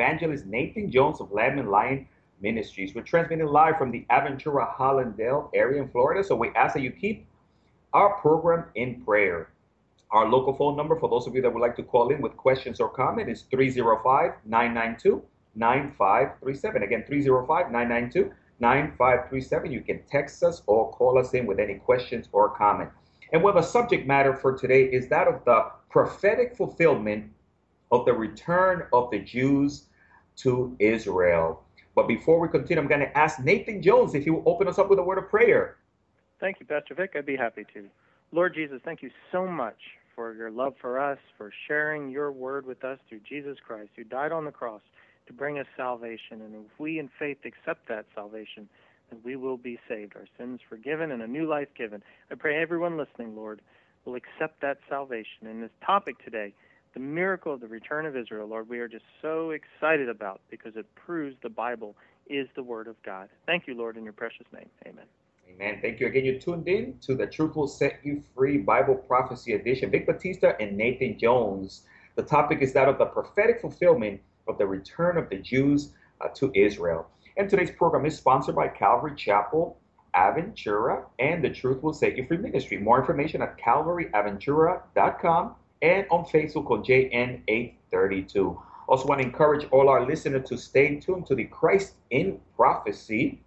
evangelist Nathan Jones of Lamb and Lion Ministries. We're transmitting live from the Aventura Hallandale area in Florida, so we ask that you keep our program in prayer. Our local phone number for those of you that would like to call in with questions or comment is 305 992 9537. Again, 305 992 9537. You can text us or call us in with any questions or comment. And well, the subject matter for today is that of the prophetic fulfillment of the return of the Jews to Israel. But before we continue, I'm going to ask Nathan Jones if he will open us up with a word of prayer. Thank you, Pastor Vic. I'd be happy to. Lord Jesus, thank you so much for your love for us, for sharing your word with us through Jesus Christ, who died on the cross to bring us salvation. And if we in faith accept that salvation, then we will be saved, our sins forgiven, and a new life given. I pray everyone listening, Lord, will accept that salvation. And this topic today, the miracle of the return of Israel, Lord, we are just so excited about because it proves the Bible is the Word of God. Thank you, Lord, in your precious name. Amen. Amen. Thank you again. You're tuned in to the Truth Will Set You Free Bible Prophecy Edition. Vic Batista and Nathan Jones. The topic is that of the prophetic fulfillment of the return of the Jews uh, to Israel. And today's program is sponsored by Calvary Chapel, Aventura, and the Truth Will Set You Free Ministry. More information at calvaryaventura.com and on Facebook on JN832. Also, want to encourage all our listeners to stay tuned to the Christ in Prophecy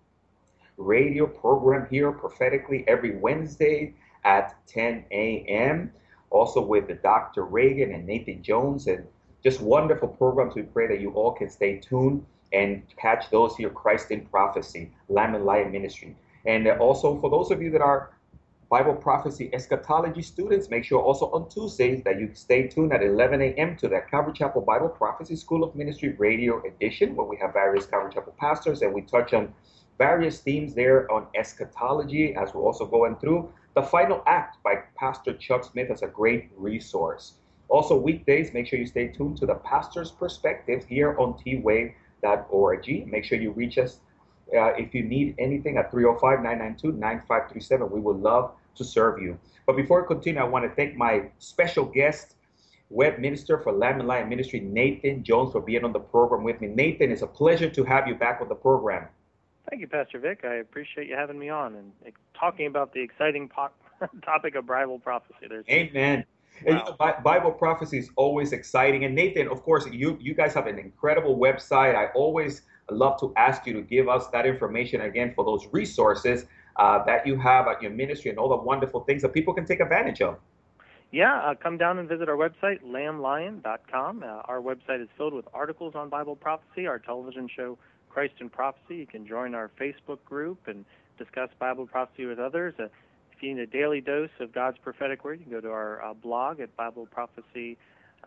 radio program here prophetically every Wednesday at 10 a.m. Also with the Dr. Reagan and Nathan Jones and just wonderful programs. We pray that you all can stay tuned and catch those here, Christ in Prophecy, Lamb and Lion Ministry. And also for those of you that are Bible prophecy eschatology students, make sure also on Tuesdays that you stay tuned at 11 a.m. to the Calvary Chapel Bible Prophecy School of Ministry radio edition, where we have various Calvary Chapel pastors and we touch on various themes there on eschatology as we're also going through. The Final Act by Pastor Chuck Smith is a great resource. Also, weekdays, make sure you stay tuned to the pastor's perspective here on twave.org. Make sure you reach us uh, if you need anything at 305 992 9537. We would love to serve you. But before I continue, I want to thank my special guest, web minister for Lamb and Lion Ministry, Nathan Jones, for being on the program with me. Nathan, it's a pleasure to have you back on the program. Thank you, Pastor Vic. I appreciate you having me on and talking about the exciting po- topic of Bible prophecy. There's Amen. Wow. And, you know, Bible prophecy is always exciting. And Nathan, of course, you you guys have an incredible website. I always love to ask you to give us that information again for those resources uh, that you have at your ministry and all the wonderful things that people can take advantage of. Yeah, uh, come down and visit our website, lamblion.com. Uh, our website is filled with articles on Bible prophecy, our television show, Christ in Prophecy. You can join our Facebook group and discuss Bible prophecy with others. Uh, if you need a daily dose of God's prophetic word, you can go to our uh, blog at Bible Prophecy.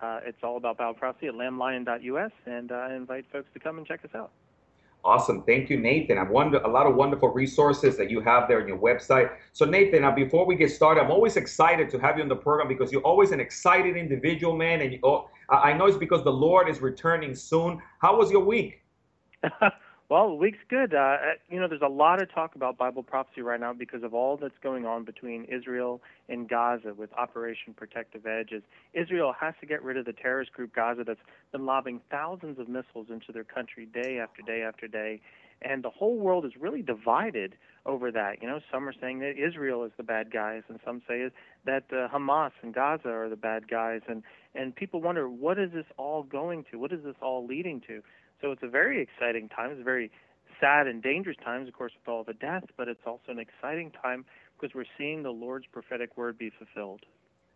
Uh, it's all about Bible prophecy at lamblion.us, and uh, I invite folks to come and check us out. Awesome. Thank you, Nathan. I've wonder a lot of wonderful resources that you have there on your website. So, Nathan, now before we get started, I'm always excited to have you on the program because you're always an excited individual, man. And you, oh, I know it's because the Lord is returning soon. How was your week? well, the week's good. Uh, uh, you know, there's a lot of talk about Bible prophecy right now because of all that's going on between Israel and Gaza with Operation Protective Edge. As Israel has to get rid of the terrorist group Gaza that's been lobbing thousands of missiles into their country day after day after day. And the whole world is really divided over that. You know, some are saying that Israel is the bad guys, and some say that uh, Hamas and Gaza are the bad guys. And and people wonder what is this all going to? What is this all leading to? So it's a very exciting time. It's a very sad and dangerous times, of course, with all the death, but it's also an exciting time because we're seeing the Lord's prophetic word be fulfilled.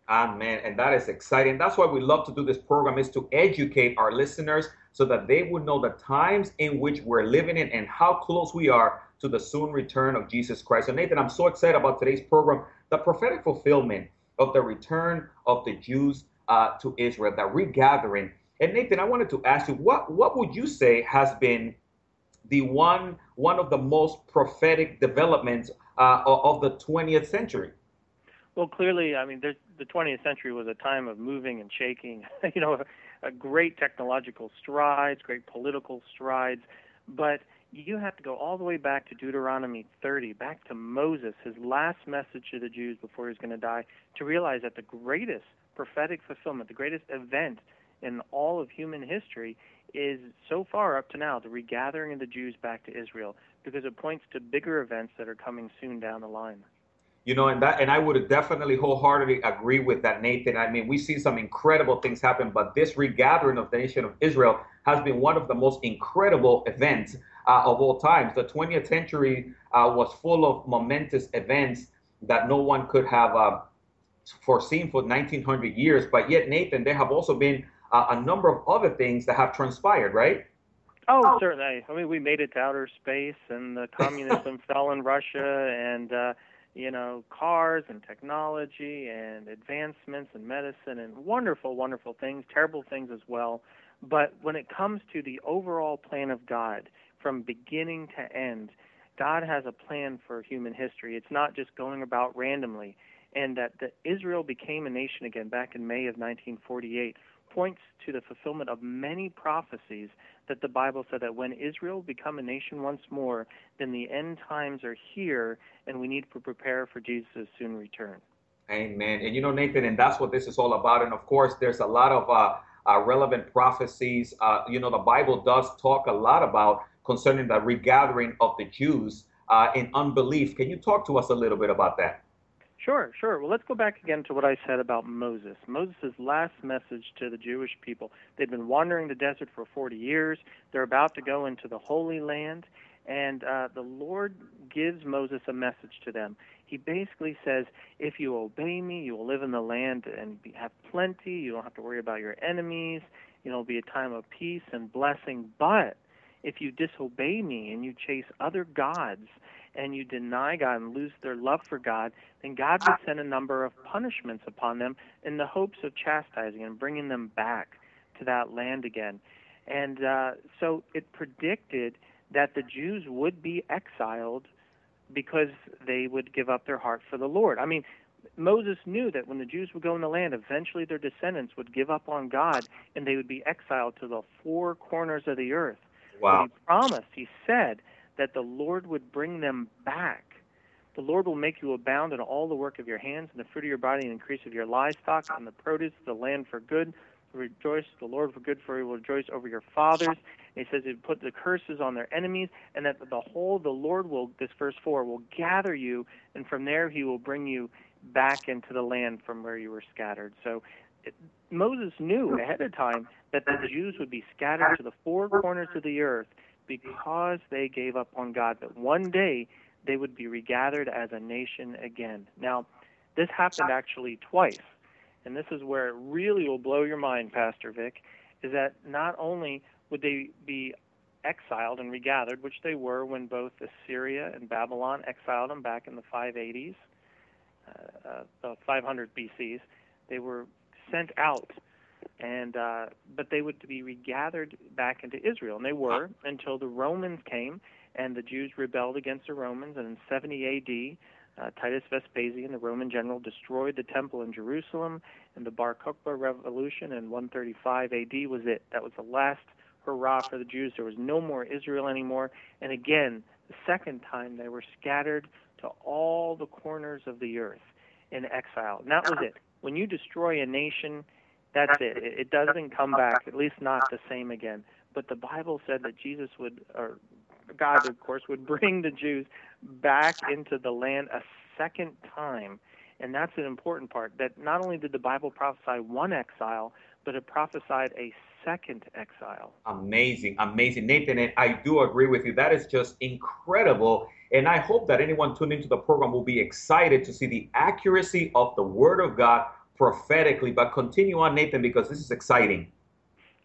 Amen. And that is exciting. That's why we love to do this program is to educate our listeners so that they would know the times in which we're living in and how close we are to the soon return of Jesus Christ. So Nathan, I'm so excited about today's program, the prophetic fulfillment of the return of the Jews uh, to Israel, the regathering and Nathan, I wanted to ask you, what what would you say has been the one one of the most prophetic developments uh, of the 20th century? Well, clearly, I mean, the 20th century was a time of moving and shaking. you know, a, a great technological strides, great political strides, but you have to go all the way back to Deuteronomy 30, back to Moses, his last message to the Jews before he was going to die, to realize that the greatest prophetic fulfillment, the greatest event in all of human history is so far up to now the regathering of the Jews back to Israel because it points to bigger events that are coming soon down the line. You know, and that and I would definitely wholeheartedly agree with that, Nathan. I mean, we see some incredible things happen, but this regathering of the nation of Israel has been one of the most incredible events uh, of all times. The 20th century uh, was full of momentous events that no one could have uh, foreseen for 1900 years. But yet, Nathan, there have also been uh, a number of other things that have transpired, right? Oh, certainly. I mean, we made it to outer space, and the communism fell in Russia, and uh, you know, cars and technology and advancements in medicine and wonderful, wonderful things, terrible things as well. But when it comes to the overall plan of God, from beginning to end, God has a plan for human history. It's not just going about randomly. And that the Israel became a nation again back in May of 1948 points to the fulfillment of many prophecies that the Bible said that when Israel become a nation once more, then the end times are here, and we need to prepare for Jesus' soon return. Amen. And you know, Nathan, and that's what this is all about. And of course, there's a lot of uh, uh, relevant prophecies. Uh, you know, the Bible does talk a lot about concerning the regathering of the Jews uh, in unbelief. Can you talk to us a little bit about that? Sure, sure. Well, let's go back again to what I said about Moses. Moses' last message to the Jewish people. They've been wandering the desert for 40 years. They're about to go into the Holy Land, and uh, the Lord gives Moses a message to them. He basically says, If you obey me, you will live in the land and be, have plenty. You don't have to worry about your enemies. You know, it'll be a time of peace and blessing. But if you disobey me and you chase other gods, and you deny God and lose their love for God, then God would send a number of punishments upon them in the hopes of chastising and bringing them back to that land again. And uh, so it predicted that the Jews would be exiled because they would give up their heart for the Lord. I mean, Moses knew that when the Jews would go in the land, eventually their descendants would give up on God and they would be exiled to the four corners of the earth. Wow. But he promised, he said, that the Lord would bring them back. The Lord will make you abound in all the work of your hands, and the fruit of your body, and increase of your livestock, and the produce of the land for good. Rejoice the Lord for good, for he will rejoice over your fathers. And he says he put the curses on their enemies, and that the whole the Lord will, this verse 4, will gather you, and from there he will bring you back into the land from where you were scattered. So it, Moses knew ahead of time that the Jews would be scattered to the four corners of the earth because they gave up on God, that one day they would be regathered as a nation again. Now, this happened actually twice, and this is where it really will blow your mind, Pastor Vic, is that not only would they be exiled and regathered, which they were when both Assyria and Babylon exiled them back in the 580s, uh, uh, 500 BCs, they were sent out and uh, but they would be regathered back into Israel, and they were until the Romans came and the Jews rebelled against the Romans. And in 70 A.D., uh, Titus Vespasian, the Roman general, destroyed the temple in Jerusalem, and the Bar Kokhba revolution in 135 A.D. was it. That was the last hurrah for the Jews. There was no more Israel anymore. And again, the second time they were scattered to all the corners of the earth in exile. And that was it. When you destroy a nation, that's it. It doesn't come back, at least not the same again. But the Bible said that Jesus would, or God, of course, would bring the Jews back into the land a second time. And that's an important part that not only did the Bible prophesy one exile, but it prophesied a second exile. Amazing, amazing. Nathan, and I do agree with you. That is just incredible. And I hope that anyone tuned into the program will be excited to see the accuracy of the Word of God prophetically. But continue on, Nathan, because this is exciting.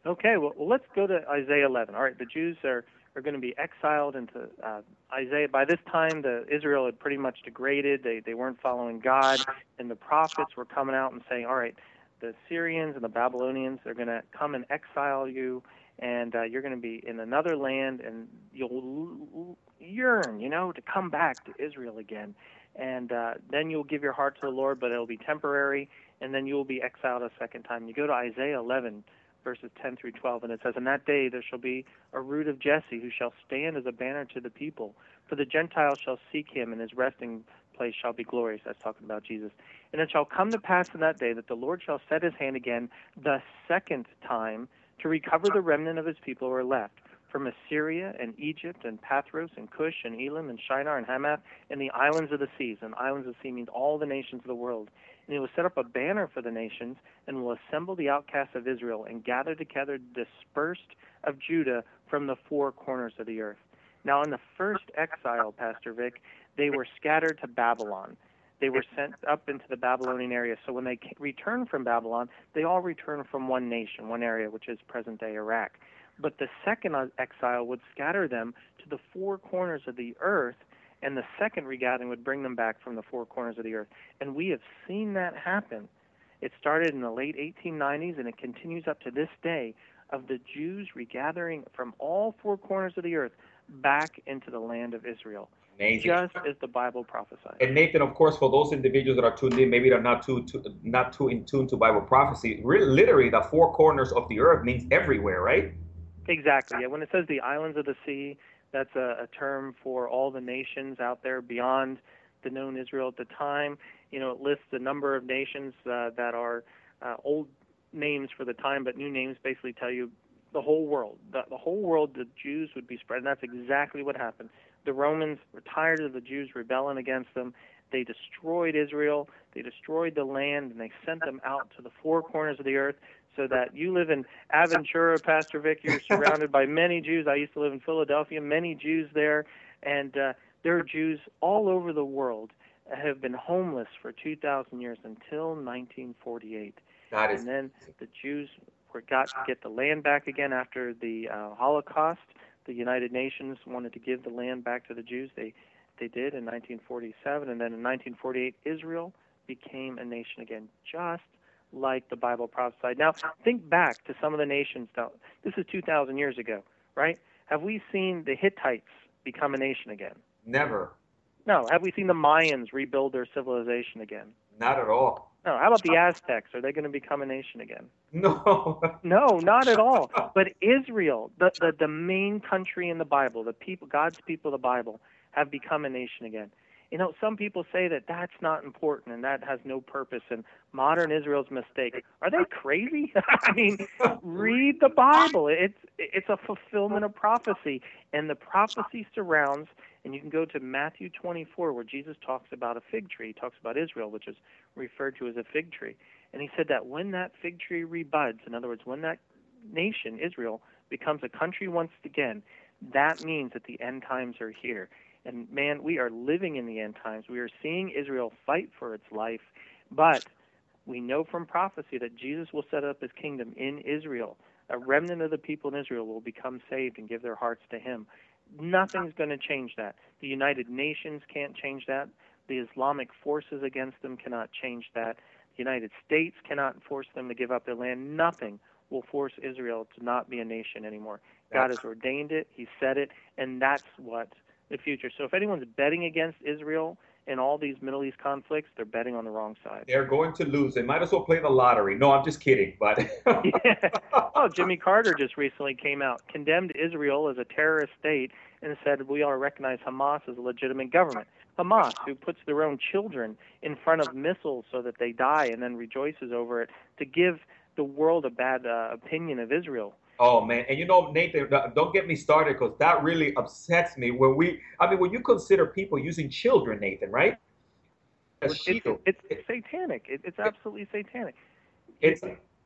Okay, well, let's go to Isaiah 11. All right, the Jews are, are going to be exiled into uh, Isaiah. By this time, the Israel had pretty much degraded. They, they weren't following God, and the prophets were coming out and saying, all right, the Syrians and the Babylonians are going to come and exile you, and uh, you're going to be in another land, and you'll yearn, you know, to come back to Israel again. And uh, then you'll give your heart to the Lord, but it'll be temporary, and then you will be exiled a second time. You go to Isaiah 11, verses 10 through 12, and it says, In that day there shall be a root of Jesse who shall stand as a banner to the people. For the Gentiles shall seek him, and his resting place shall be glorious. That's talking about Jesus. And it shall come to pass in that day that the Lord shall set his hand again the second time to recover the remnant of his people who are left from Assyria and Egypt and Pathros and Cush and Elam and Shinar and Hamath and the islands of the seas. And islands of the sea means all the nations of the world. And he will set up a banner for the nations and will assemble the outcasts of Israel and gather together the dispersed of Judah from the four corners of the earth. Now, in the first exile, Pastor Vic, they were scattered to Babylon. They were sent up into the Babylonian area. So when they returned from Babylon, they all returned from one nation, one area, which is present day Iraq. But the second exile would scatter them to the four corners of the earth, and the second regathering would bring them back from the four corners of the earth. And we have seen that happen. It started in the late 1890s, and it continues up to this day of the Jews regathering from all four corners of the earth back into the land of Israel. Amazing. Just as the Bible prophesied. And Nathan, of course, for those individuals that are tuned in, maybe they're not too, too not too in tune to Bible prophecy. Really, literally, the four corners of the earth means everywhere, right? Exactly. Yeah. When it says the islands of the sea, that's a, a term for all the nations out there beyond the known Israel at the time. You know, it lists a number of nations uh, that are uh, old names for the time, but new names basically tell you the whole world. The, the whole world, the Jews would be spread, and that's exactly what happened. The Romans were tired of the Jews rebelling against them. They destroyed Israel. They destroyed the land, and they sent them out to the four corners of the earth so that you live in Aventura, Pastor Vic. You're surrounded by many Jews. I used to live in Philadelphia, many Jews there, and uh, there are Jews all over the world have been homeless for 2,000 years until 1948. That is and then the Jews were got to get the land back again after the uh, Holocaust. The United Nations wanted to give the land back to the Jews. They they did in 1947, and then in 1948, Israel became a nation again, just like the Bible prophesied. Now, think back to some of the nations. Now, this is 2,000 years ago, right? Have we seen the Hittites become a nation again? Never. No. Have we seen the Mayans rebuild their civilization again? Not at all. No. How about the Aztecs? Are they going to become a nation again? No. no, not at all. But Israel, the, the the main country in the Bible, the people, God's people, the Bible, have become a nation again you know, some people say that that's not important and that has no purpose and modern Israel's mistake. Are they crazy? I mean, read the Bible. It's it's a fulfillment of prophecy and the prophecy surrounds and you can go to Matthew 24 where Jesus talks about a fig tree. He talks about Israel, which is referred to as a fig tree. And he said that when that fig tree rebuds, in other words, when that nation, Israel, becomes a country once again, that means that the end times are here. And man, we are living in the end times. We are seeing Israel fight for its life, but we know from prophecy that Jesus will set up his kingdom in Israel. A remnant of the people in Israel will become saved and give their hearts to him. Nothing's going to change that. The United Nations can't change that. The Islamic forces against them cannot change that. The United States cannot force them to give up their land. Nothing will force Israel to not be a nation anymore. God has ordained it, He said it, and that's what the future. So if anyone's betting against Israel in all these Middle East conflicts, they're betting on the wrong side. They're going to lose. They might as well play the lottery. No, I'm just kidding. But yeah. oh, Jimmy Carter just recently came out, condemned Israel as a terrorist state, and said we all recognize Hamas as a legitimate government. Hamas, who puts their own children in front of missiles so that they die and then rejoices over it, to give the world a bad uh, opinion of Israel. Oh man, and you know, Nathan, uh, don't get me started because that really upsets me. When we, I mean, when you consider people using children, Nathan, right? It's, it's, it's, satanic. It, it's absolutely satanic. It's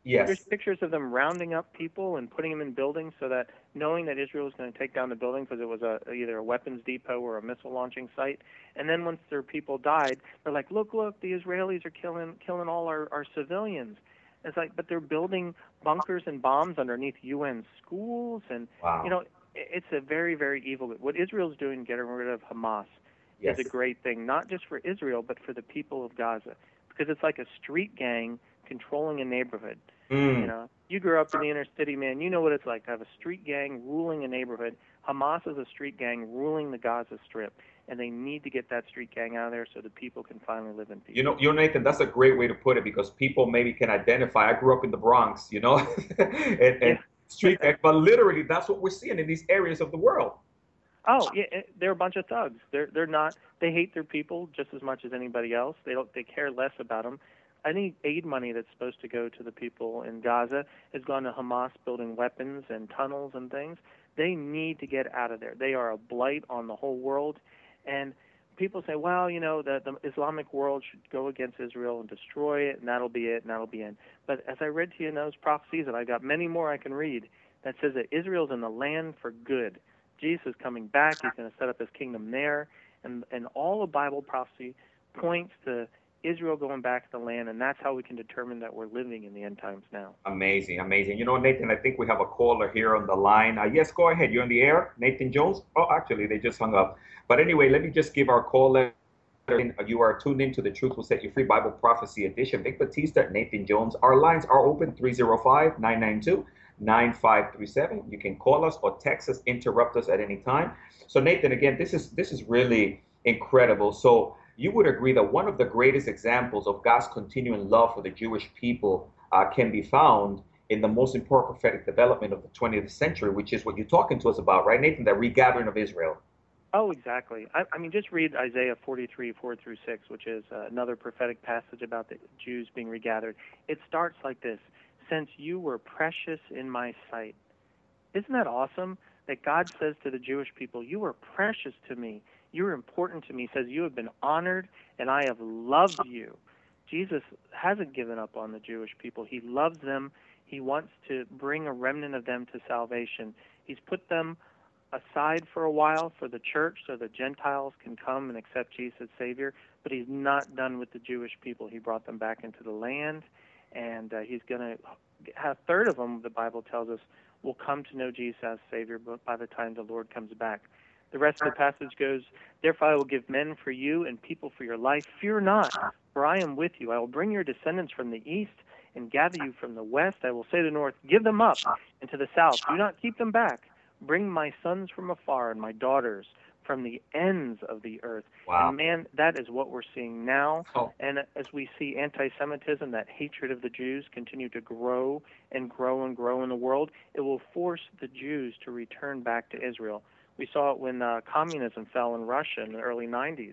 yes. There's pictures of them rounding up people and putting them in buildings so that knowing that Israel was going to take down the building because it was a either a weapons depot or a missile launching site. And then once their people died, they're like, look, look, the Israelis are killing killing all our, our civilians. It's like, but they're building bunkers and bombs underneath UN schools, and wow. you know, it's a very, very evil. What Israel's doing, getting rid of Hamas, yes. is a great thing, not just for Israel, but for the people of Gaza, because it's like a street gang controlling a neighborhood. Mm. You know, you grew up in the inner city, man. You know what it's like to have a street gang ruling a neighborhood. Hamas is a street gang ruling the Gaza Strip and they need to get that street gang out of there so the people can finally live in peace. You know, you know, Nathan, that's a great way to put it because people maybe can identify. I grew up in the Bronx, you know, and, and yeah. street gang, but literally that's what we're seeing in these areas of the world. Oh, yeah, eh, they're a bunch of thugs. They're they're not. They hate their people just as much as anybody else. They don't. They care less about them. any aid money that's supposed to go to the people in Gaza has gone to Hamas building weapons and tunnels and things. They need to get out of there. They are a blight on the whole world. And people say, well, you know, the, the Islamic world should go against Israel and destroy it, and that'll be it, and that'll be it. But as I read to you in those prophecies, and I've got many more I can read, that says that Israel's in the land for good. Jesus is coming back. He's going to set up his kingdom there. And, and all of Bible prophecy points to Israel going back to the land, and that's how we can determine that we're living in the end times now. Amazing, amazing. You know, Nathan, I think we have a caller here on the line. Uh, yes, go ahead. You're on the air, Nathan Jones. Oh, actually, they just hung up. But anyway, let me just give our caller. You are tuned into the Truth Will Set You Free Bible Prophecy Edition. Vic Batista, Nathan Jones. Our lines are open 305 992 9537. You can call us or text us, interrupt us at any time. So, Nathan, again, this is this is really incredible. So, you would agree that one of the greatest examples of God's continuing love for the Jewish people uh, can be found in the most important prophetic development of the 20th century, which is what you're talking to us about, right, Nathan? That regathering of Israel. Oh, exactly. I, I mean, just read Isaiah 43, 4 through 6, which is uh, another prophetic passage about the Jews being regathered. It starts like this Since you were precious in my sight. Isn't that awesome? That God says to the Jewish people, You were precious to me. You're important to me. He says, You have been honored, and I have loved you. Jesus hasn't given up on the Jewish people. He loves them. He wants to bring a remnant of them to salvation. He's put them aside for a while for the church so the Gentiles can come and accept Jesus as Savior, but he's not done with the Jewish people. He brought them back into the land, and uh, he's going to have a third of them, the Bible tells us, will come to know Jesus as Savior by the time the Lord comes back. The rest of the passage goes, Therefore I will give men for you and people for your life. Fear not, for I am with you. I will bring your descendants from the east and gather you from the west. I will say to the north, Give them up, and to the south, Do not keep them back. Bring my sons from afar and my daughters from the ends of the earth. Wow. And man, that is what we're seeing now. Oh. And as we see anti Semitism, that hatred of the Jews continue to grow and grow and grow in the world, it will force the Jews to return back to Israel. We saw it when uh, communism fell in Russia in the early 90s.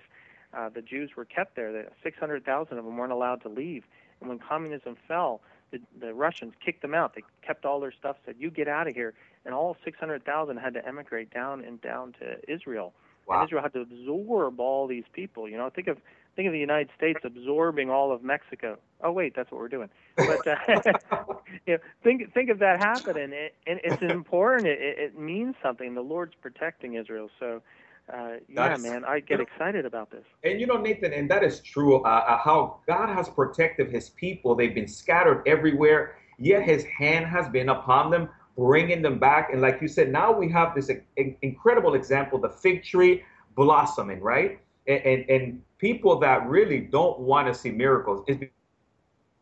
Uh, the Jews were kept there. The 600,000 of them weren't allowed to leave. And when communism fell, the, the Russians kicked them out. They kept all their stuff, said, "You get out of here," and all 600,000 had to emigrate down and down to Israel. Wow. And Israel had to absorb all these people. You know, think of think of the United States absorbing all of Mexico. Oh wait, that's what we're doing. But uh, you know, think think of that happening, it, and it's important. It, it means something. The Lord's protecting Israel, so. Uh, yeah, man, I get excited about this. And you know, Nathan, and that is true. Uh, uh, how God has protected His people; they've been scattered everywhere, yet His hand has been upon them, bringing them back. And like you said, now we have this incredible example: the fig tree blossoming, right? And, and, and people that really don't want to see miracles is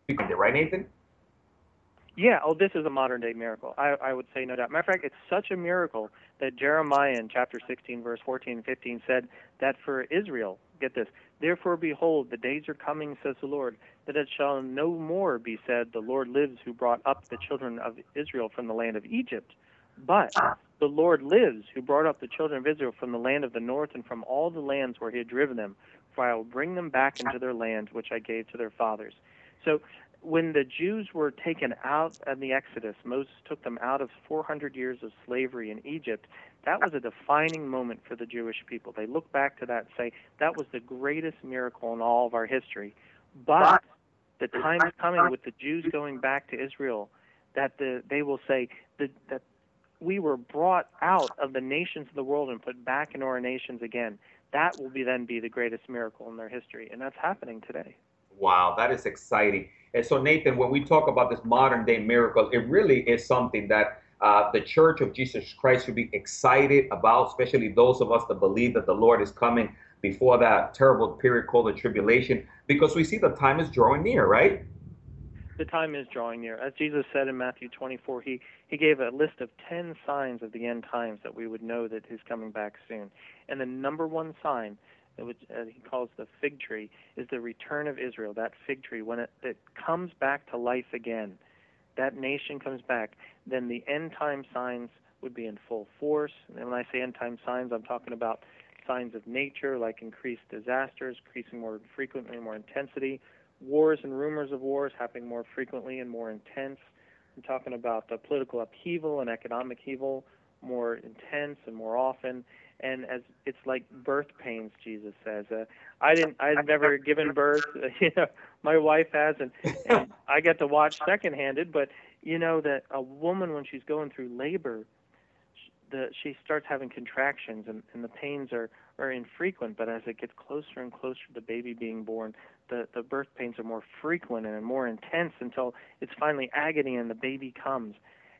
right, Nathan? Yeah, oh, this is a modern day miracle. I, I would say no doubt. Matter of fact, it's such a miracle that Jeremiah in chapter 16, verse 14 and 15 said that for Israel, get this, therefore behold, the days are coming, says the Lord, that it shall no more be said, the Lord lives who brought up the children of Israel from the land of Egypt. But the Lord lives who brought up the children of Israel from the land of the north and from all the lands where he had driven them, for I will bring them back into their land which I gave to their fathers. So when the Jews were taken out in the Exodus, Moses took them out of 400 years of slavery in Egypt. That was a defining moment for the Jewish people. They look back to that and say, that was the greatest miracle in all of our history. But the time is coming with the Jews going back to Israel that the, they will say that, that we were brought out of the nations of the world and put back into our nations again. That will be then be the greatest miracle in their history, and that's happening today. Wow, that is exciting. And so, Nathan, when we talk about this modern day miracle, it really is something that uh, the Church of Jesus Christ should be excited about, especially those of us that believe that the Lord is coming before that terrible period called the tribulation, because we see the time is drawing near, right? The time is drawing near. As Jesus said in Matthew 24, he, he gave a list of 10 signs of the end times that we would know that he's coming back soon. And the number one sign which uh, he calls the fig tree, is the return of Israel. That fig tree, when it, it comes back to life again, that nation comes back, then the end time signs would be in full force. And when I say end time signs, I'm talking about signs of nature like increased disasters, increasing more frequently, more intensity, wars and rumors of wars happening more frequently and more intense. I'm talking about the political upheaval and economic evil more intense and more often. And as it's like birth pains, Jesus says. Uh, I didn't. I've never given birth. You know, my wife has, and, and I get to watch secondhanded. But you know that a woman when she's going through labor, the she starts having contractions, and, and the pains are are infrequent. But as it gets closer and closer to the baby being born, the the birth pains are more frequent and more intense until it's finally agony and the baby comes.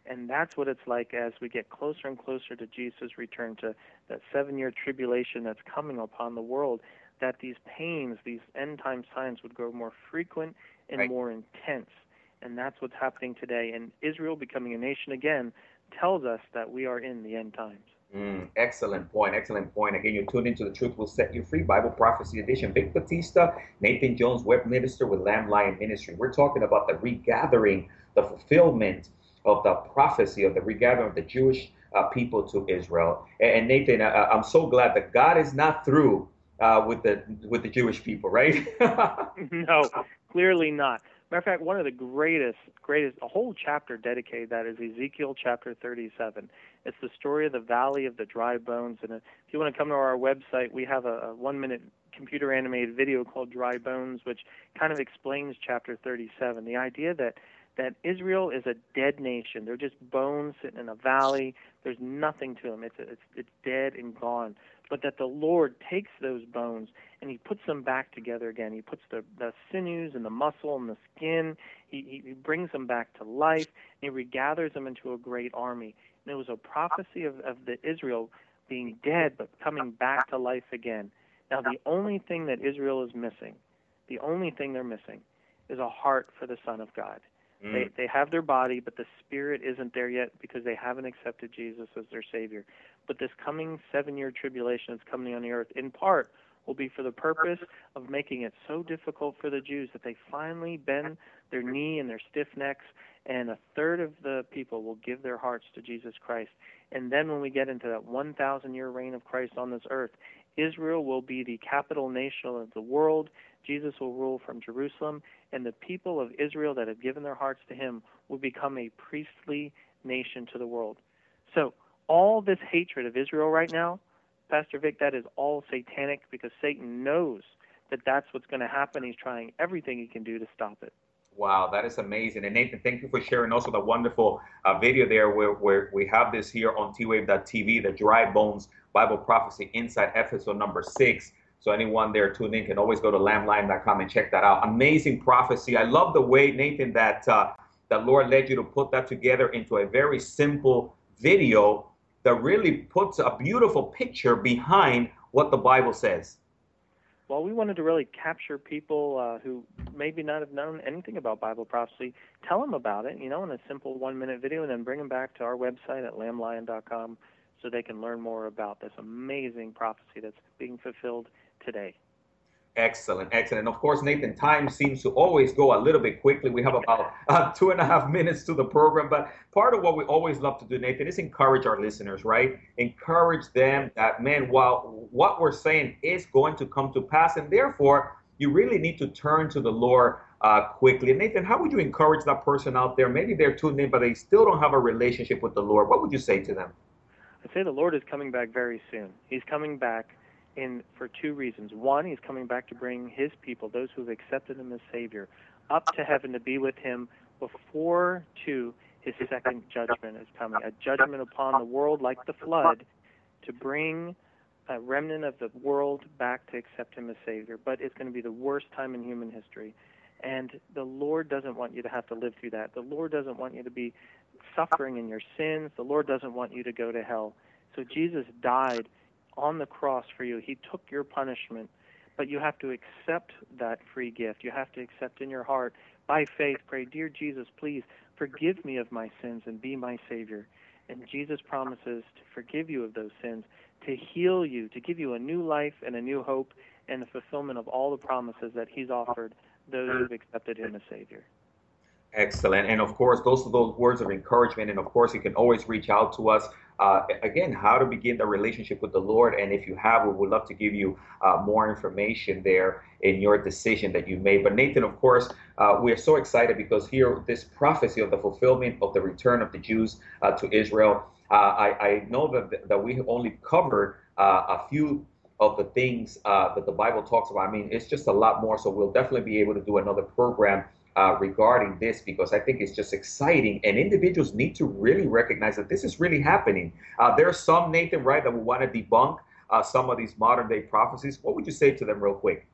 And that's what it's like as we get closer and closer to Jesus' return, to that seven year tribulation that's coming upon the world, that these pains, these end time signs would grow more frequent and right. more intense. And that's what's happening today. And Israel becoming a nation again tells us that we are in the end times. Mm, excellent point. Excellent point. Again, you're tuned into The Truth Will Set You Free Bible Prophecy Edition. Vic Batista, Nathan Jones, web minister with Lamb Lion Ministry. We're talking about the regathering, the fulfillment of the prophecy of the regathering of the Jewish uh, people to Israel. And, and Nathan, uh, I'm so glad that God is not through uh, with the with the Jewish people, right? no, clearly not. Matter of fact, one of the greatest, greatest, a whole chapter dedicated that is Ezekiel chapter 37. It's the story of the valley of the dry bones. And uh, if you want to come to our website, we have a, a one minute computer animated video called Dry Bones, which kind of explains chapter 37. The idea that that Israel is a dead nation. They're just bones sitting in a valley. There's nothing to them. It's it's it's dead and gone. But that the Lord takes those bones and He puts them back together again. He puts the the sinews and the muscle and the skin. He he brings them back to life. And he regathers them into a great army. It was a prophecy of of the Israel being dead but coming back to life again. Now the only thing that Israel is missing, the only thing they're missing, is a heart for the Son of God. Mm. They they have their body, but the spirit isn't there yet because they haven't accepted Jesus as their Savior. But this coming seven year tribulation that's coming on the earth, in part, will be for the purpose of making it so difficult for the Jews that they finally bend their knee and their stiff necks, and a third of the people will give their hearts to Jesus Christ. And then when we get into that 1,000 year reign of Christ on this earth, Israel will be the capital nation of the world. Jesus will rule from Jerusalem, and the people of Israel that have given their hearts to him will become a priestly nation to the world. So, all this hatred of Israel right now, Pastor Vic, that is all satanic because Satan knows that that's what's going to happen. He's trying everything he can do to stop it. Wow, that is amazing. And Nathan, thank you for sharing also the wonderful uh, video there where, where we have this here on twave.tv, the Dry Bones Bible Prophecy Inside episode number six. So anyone there tuning in can always go to lamblion.com and check that out. Amazing prophecy. I love the way, Nathan, that uh, the Lord led you to put that together into a very simple video that really puts a beautiful picture behind what the Bible says. Well, we wanted to really capture people uh, who maybe not have known anything about Bible prophecy, tell them about it, you know, in a simple one-minute video, and then bring them back to our website at lamblion.com so they can learn more about this amazing prophecy that's being fulfilled today. Excellent, excellent. Of course, Nathan, time seems to always go a little bit quickly. We have about uh, two and a half minutes to the program, but part of what we always love to do, Nathan, is encourage our listeners, right? Encourage them that, man, while what we're saying is going to come to pass, and therefore you really need to turn to the Lord uh, quickly. Nathan, how would you encourage that person out there? Maybe they're tuned in, but they still don't have a relationship with the Lord. What would you say to them? I'd say the Lord is coming back very soon. He's coming back in for two reasons. One, he's coming back to bring his people, those who have accepted him as Savior, up to heaven to be with him before two his second judgment is coming, a judgment upon the world like the flood, to bring a remnant of the world back to accept him as Savior. But it's going to be the worst time in human history. And the Lord doesn't want you to have to live through that. The Lord doesn't want you to be suffering in your sins. The Lord doesn't want you to go to hell. So Jesus died on the cross for you. He took your punishment, but you have to accept that free gift. You have to accept in your heart by faith, pray, Dear Jesus, please forgive me of my sins and be my Savior. And Jesus promises to forgive you of those sins, to heal you, to give you a new life and a new hope, and the fulfillment of all the promises that He's offered those who've accepted Him as Savior. Excellent. And of course, those are those words of encouragement. And of course, you can always reach out to us uh, again, how to begin the relationship with the Lord. And if you have, we would love to give you uh, more information there in your decision that you made. But Nathan, of course, uh, we are so excited because here, this prophecy of the fulfillment of the return of the Jews uh, to Israel. Uh, I, I, know that, that we have only covered uh, a few of the things that the Bible talks about. I mean, it's just a lot more. So we'll definitely be able to do another program uh, regarding this because I think it's just exciting, and individuals need to really recognize that this is really happening. Uh, there are some, Nathan, right, that will want to debunk uh, some of these modern day prophecies. What would you say to them, real quick?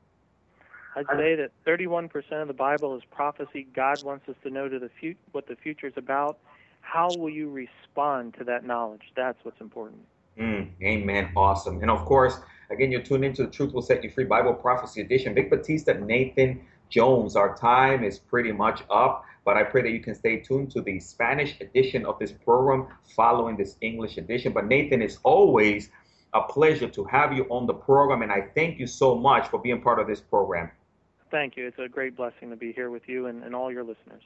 I'd say that 31% of the Bible is prophecy. God wants us to know to the fut- what the future is about. How will you respond to that knowledge? That's what's important. Mm, amen. Awesome. And of course, again, you're tuned into the Truth Will Set You Free Bible Prophecy Edition. Vic Batista, Nathan Jones. Our time is pretty much up, but I pray that you can stay tuned to the Spanish edition of this program following this English edition. But Nathan, it's always a pleasure to have you on the program, and I thank you so much for being part of this program. Thank you. It's a great blessing to be here with you and, and all your listeners.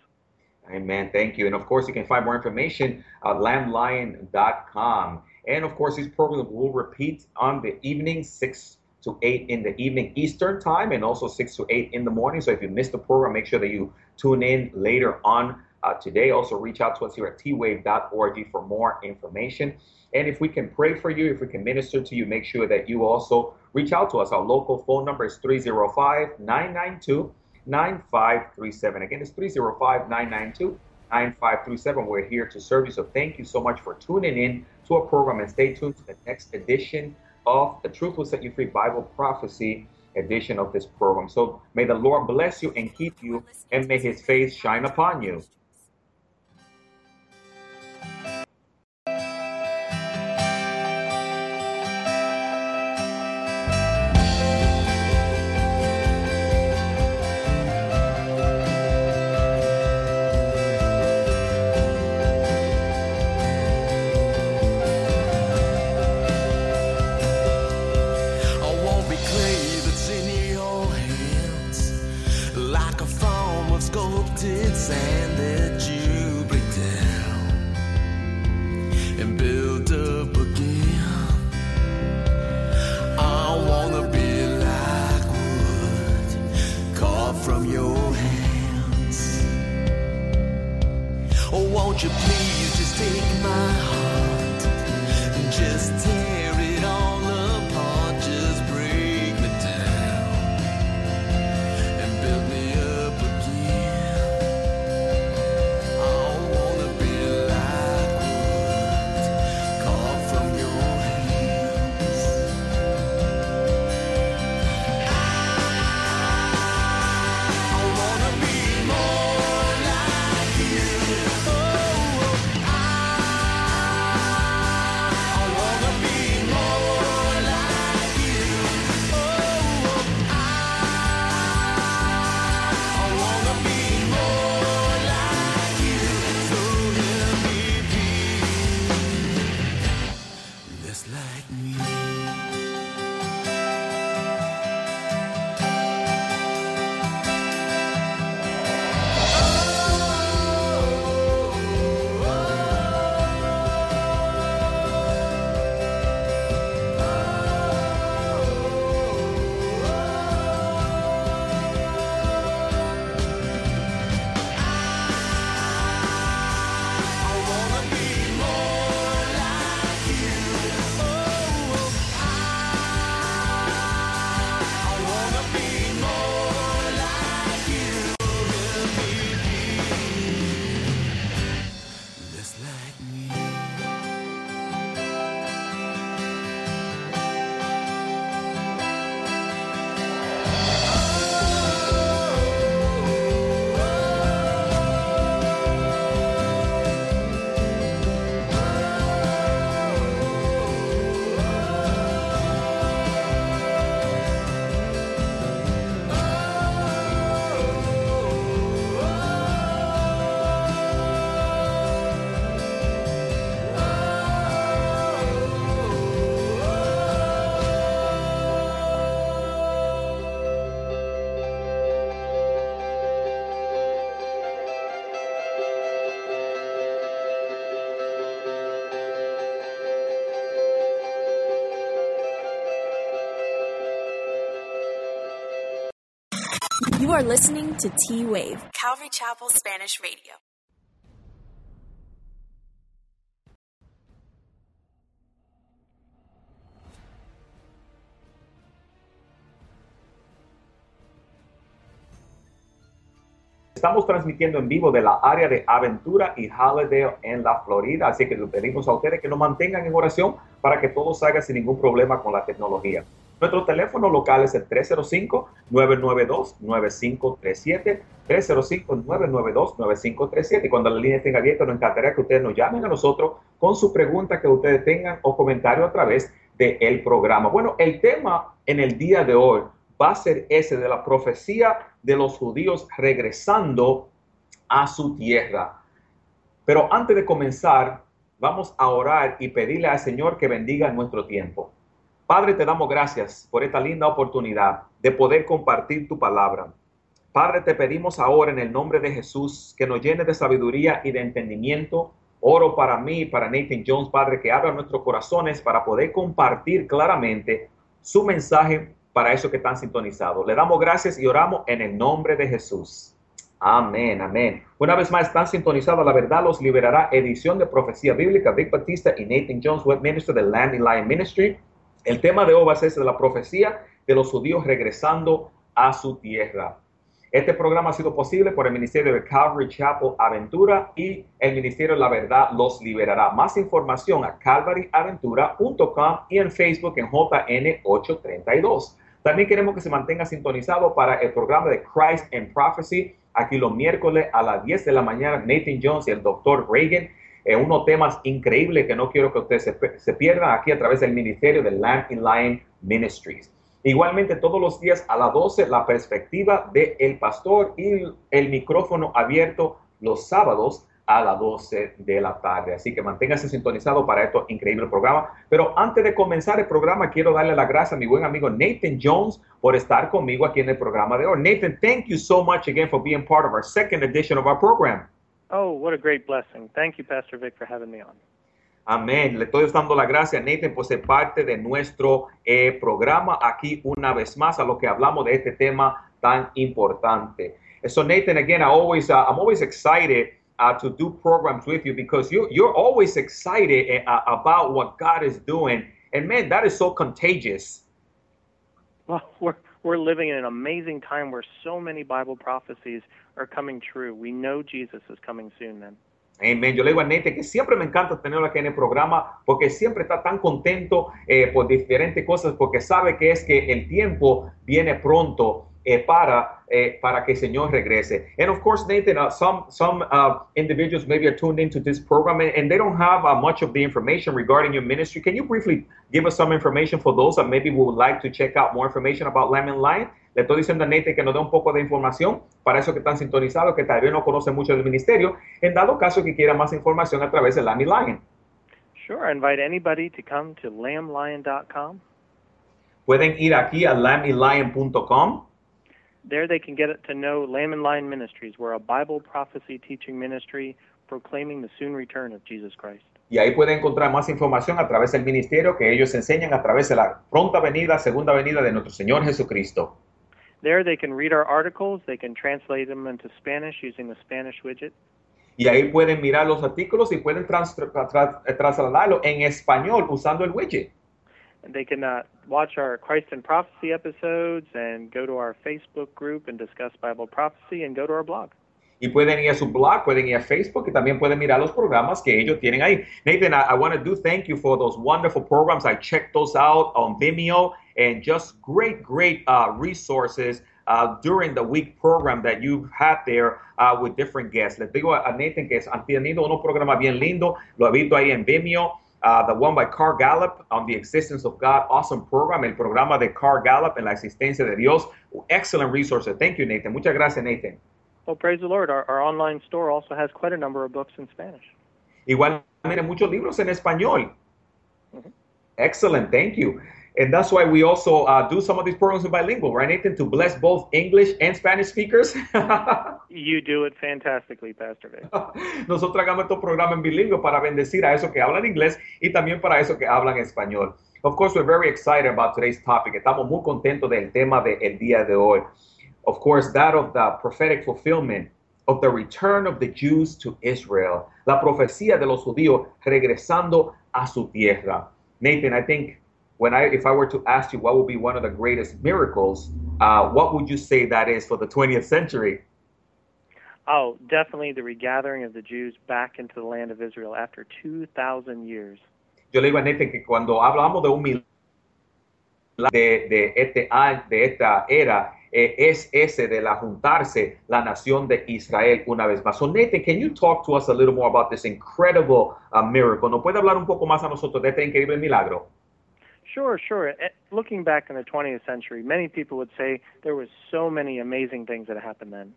Amen. Thank you. And of course, you can find more information at lamblion.com. And of course, these programs will repeat on the evening, 6 to 8 in the evening Eastern time and also 6 to 8 in the morning. So if you missed the program, make sure that you tune in later on uh, today. Also, reach out to us here at twave.org for more information. And if we can pray for you, if we can minister to you, make sure that you also reach out to us. Our local phone number is 305 992 9537. Again, it's 305 992 9537. We're here to serve you. So thank you so much for tuning in to our program and stay tuned to the next edition of the Truth Will Set You Free Bible Prophecy edition of this program. So may the Lord bless you and keep you, and may his face shine upon you. Are listening to T Wave, Calvary Chapel Spanish Radio. Estamos transmitiendo en vivo de la área de Aventura y Holiday en la Florida, así que le pedimos a ustedes que nos mantengan en oración para que todo salga sin ningún problema con la tecnología. Nuestro teléfono local es el 305-992-9537, 305-992-9537. Y cuando la línea esté abierta, nos encantaría que ustedes nos llamen a nosotros con su pregunta que ustedes tengan o comentario a través del programa. Bueno, el tema en el día de hoy va a ser ese de la profecía de los judíos regresando a su tierra. Pero antes de comenzar, vamos a orar y pedirle al Señor que bendiga nuestro tiempo. Padre, te damos gracias por esta linda oportunidad de poder compartir tu palabra. Padre, te pedimos ahora en el nombre de Jesús que nos llene de sabiduría y de entendimiento. Oro para mí, para Nathan Jones, Padre, que abra nuestros corazones para poder compartir claramente su mensaje para eso que están sintonizados. Le damos gracias y oramos en el nombre de Jesús. Amén, amén. Una vez más están sintonizados, la verdad los liberará. Edición de Profecía Bíblica, Vic Batista y Nathan Jones, web minister de Landing Lion Ministry. El tema de hoy va a ser de la profecía de los judíos regresando a su tierra. Este programa ha sido posible por el Ministerio de Calvary Chapel Aventura y el Ministerio de la Verdad los liberará. Más información a calvaryaventura.com y en Facebook en JN832. También queremos que se mantenga sintonizado para el programa de Christ and Prophecy, aquí los miércoles a las 10 de la mañana, Nathan Jones y el doctor Reagan. Eh, unos temas increíbles que no quiero que ustedes se, pierdan aquí a través del ministerio de Lamb in Lion Ministries. Igualmente todos los días a las 12 la perspectiva del el pastor y el micrófono abierto los sábados a las 12 de la tarde. Así que manténgase sintonizado para este increíble programa. Pero antes de comenzar el programa, quiero darle la gracias a mi buen amigo Nathan Jones por estar conmigo aquí en el programa de hoy. Nathan, thank you so much again for being part of our second edition of our program. Oh, what a great blessing. Thank you, Pastor Vic, for having me on. Amén. Le estoy dando la gracia Nathan por ser parte de nuestro eh, programa aquí una vez más a lo que hablamos de este tema tan importante. So Nathan, again, I always, uh, I'm always excited uh, to do programs with you because you you're always excited uh, about what God is doing, and man, that is so contagious. Well, we're we're living in an amazing time where so many Bible prophecies are coming true. We know Jesus is coming soon, man. Amen. Yo le digo a Nete que siempre me encanta tenerlo aquí en el programa porque siempre está tan contento eh, por diferentes cosas porque sabe que es que el tiempo viene pronto eh, para, eh, para que el Señor regrese. And of course, Nathan, uh, some, some uh, individuals maybe are tuned into this program and, and they don't have uh, much of the information regarding your ministry. Can you briefly give us some information for those that maybe would like to check out more information about and Lion? Le estoy diciendo a Nathan que nos dé un poco de información para eso que están sintonizados, que todavía no conocen mucho del ministerio, en dado caso que quieran más información a través de Lamb Lion. Sure, I invite anybody to come to lamblion.com. Pueden ir aquí a lambandlion.com There they can get to know Lamb and Lion Ministries. We're a Bible prophecy teaching ministry proclaiming the soon return of Jesus Christ. Y ahí pueden encontrar más información a través del ministerio que ellos enseñan a través de la pronta venida, segunda venida de nuestro Señor Jesucristo. There they can read our articles, they can translate them into Spanish using the Spanish widget. Y ahí pueden mirar los artículos y pueden trans tra trasladarlo en español usando el widget. they can uh, watch our Christ and Prophecy episodes and go to our Facebook group and discuss Bible prophecy and go to our blog. Y pueden ir a su blog, pueden ir a Facebook y también pueden mirar los programas que ellos tienen ahí. Nathan, I, I want to do thank you for those wonderful programs. I checked those out on Vimeo and just great, great uh, resources uh, during the week program that you've had there uh, with different guests. Les digo a Nathan que han tenido unos programas bien lindo, Lo he visto ahí en Vimeo. Uh, the one by Carl Gallup on the existence of God, awesome program, el programa de Carl Gallup en la existencia de Dios, excellent resources. Thank you, Nathan. Muchas gracias, Nathan. Well, praise the Lord. Our, our online store also has quite a number of books in Spanish. Igual, tiene muchos libros en español. Mm -hmm. Excellent, thank you. And that's why we also uh, do some of these programs in bilingual, right, Nathan, to bless both English and Spanish speakers. you do it fantastically, Pastor Vic. Nosotros hagamos estos programas en bilingüe para bendecir a esos que hablan inglés y también para esos que hablan español. Of course, we're very excited about today's topic. Estamos muy contentos del tema del día de hoy. of course, that of the prophetic fulfillment of the return of the Jews to Israel, la profecía de los judíos regresando a su tierra. Nathan, I think when I, if I were to ask you what would be one of the greatest miracles, uh, what would you say that is for the 20th century? Oh, definitely the regathering of the Jews back into the land of Israel after 2,000 years. Yo le digo a Nathan que cuando hablamos de un milagro de, de, este, de esta era, eh, es ese de la juntarse la nación de Israel una vez más. So Nathan, can you talk to us a little more about this incredible uh, miracle? ¿Nos puede hablar un poco más a nosotros de este increíble milagro? Sure, sure. Looking back in the 20th century, many people would say there were so many amazing things that happened then.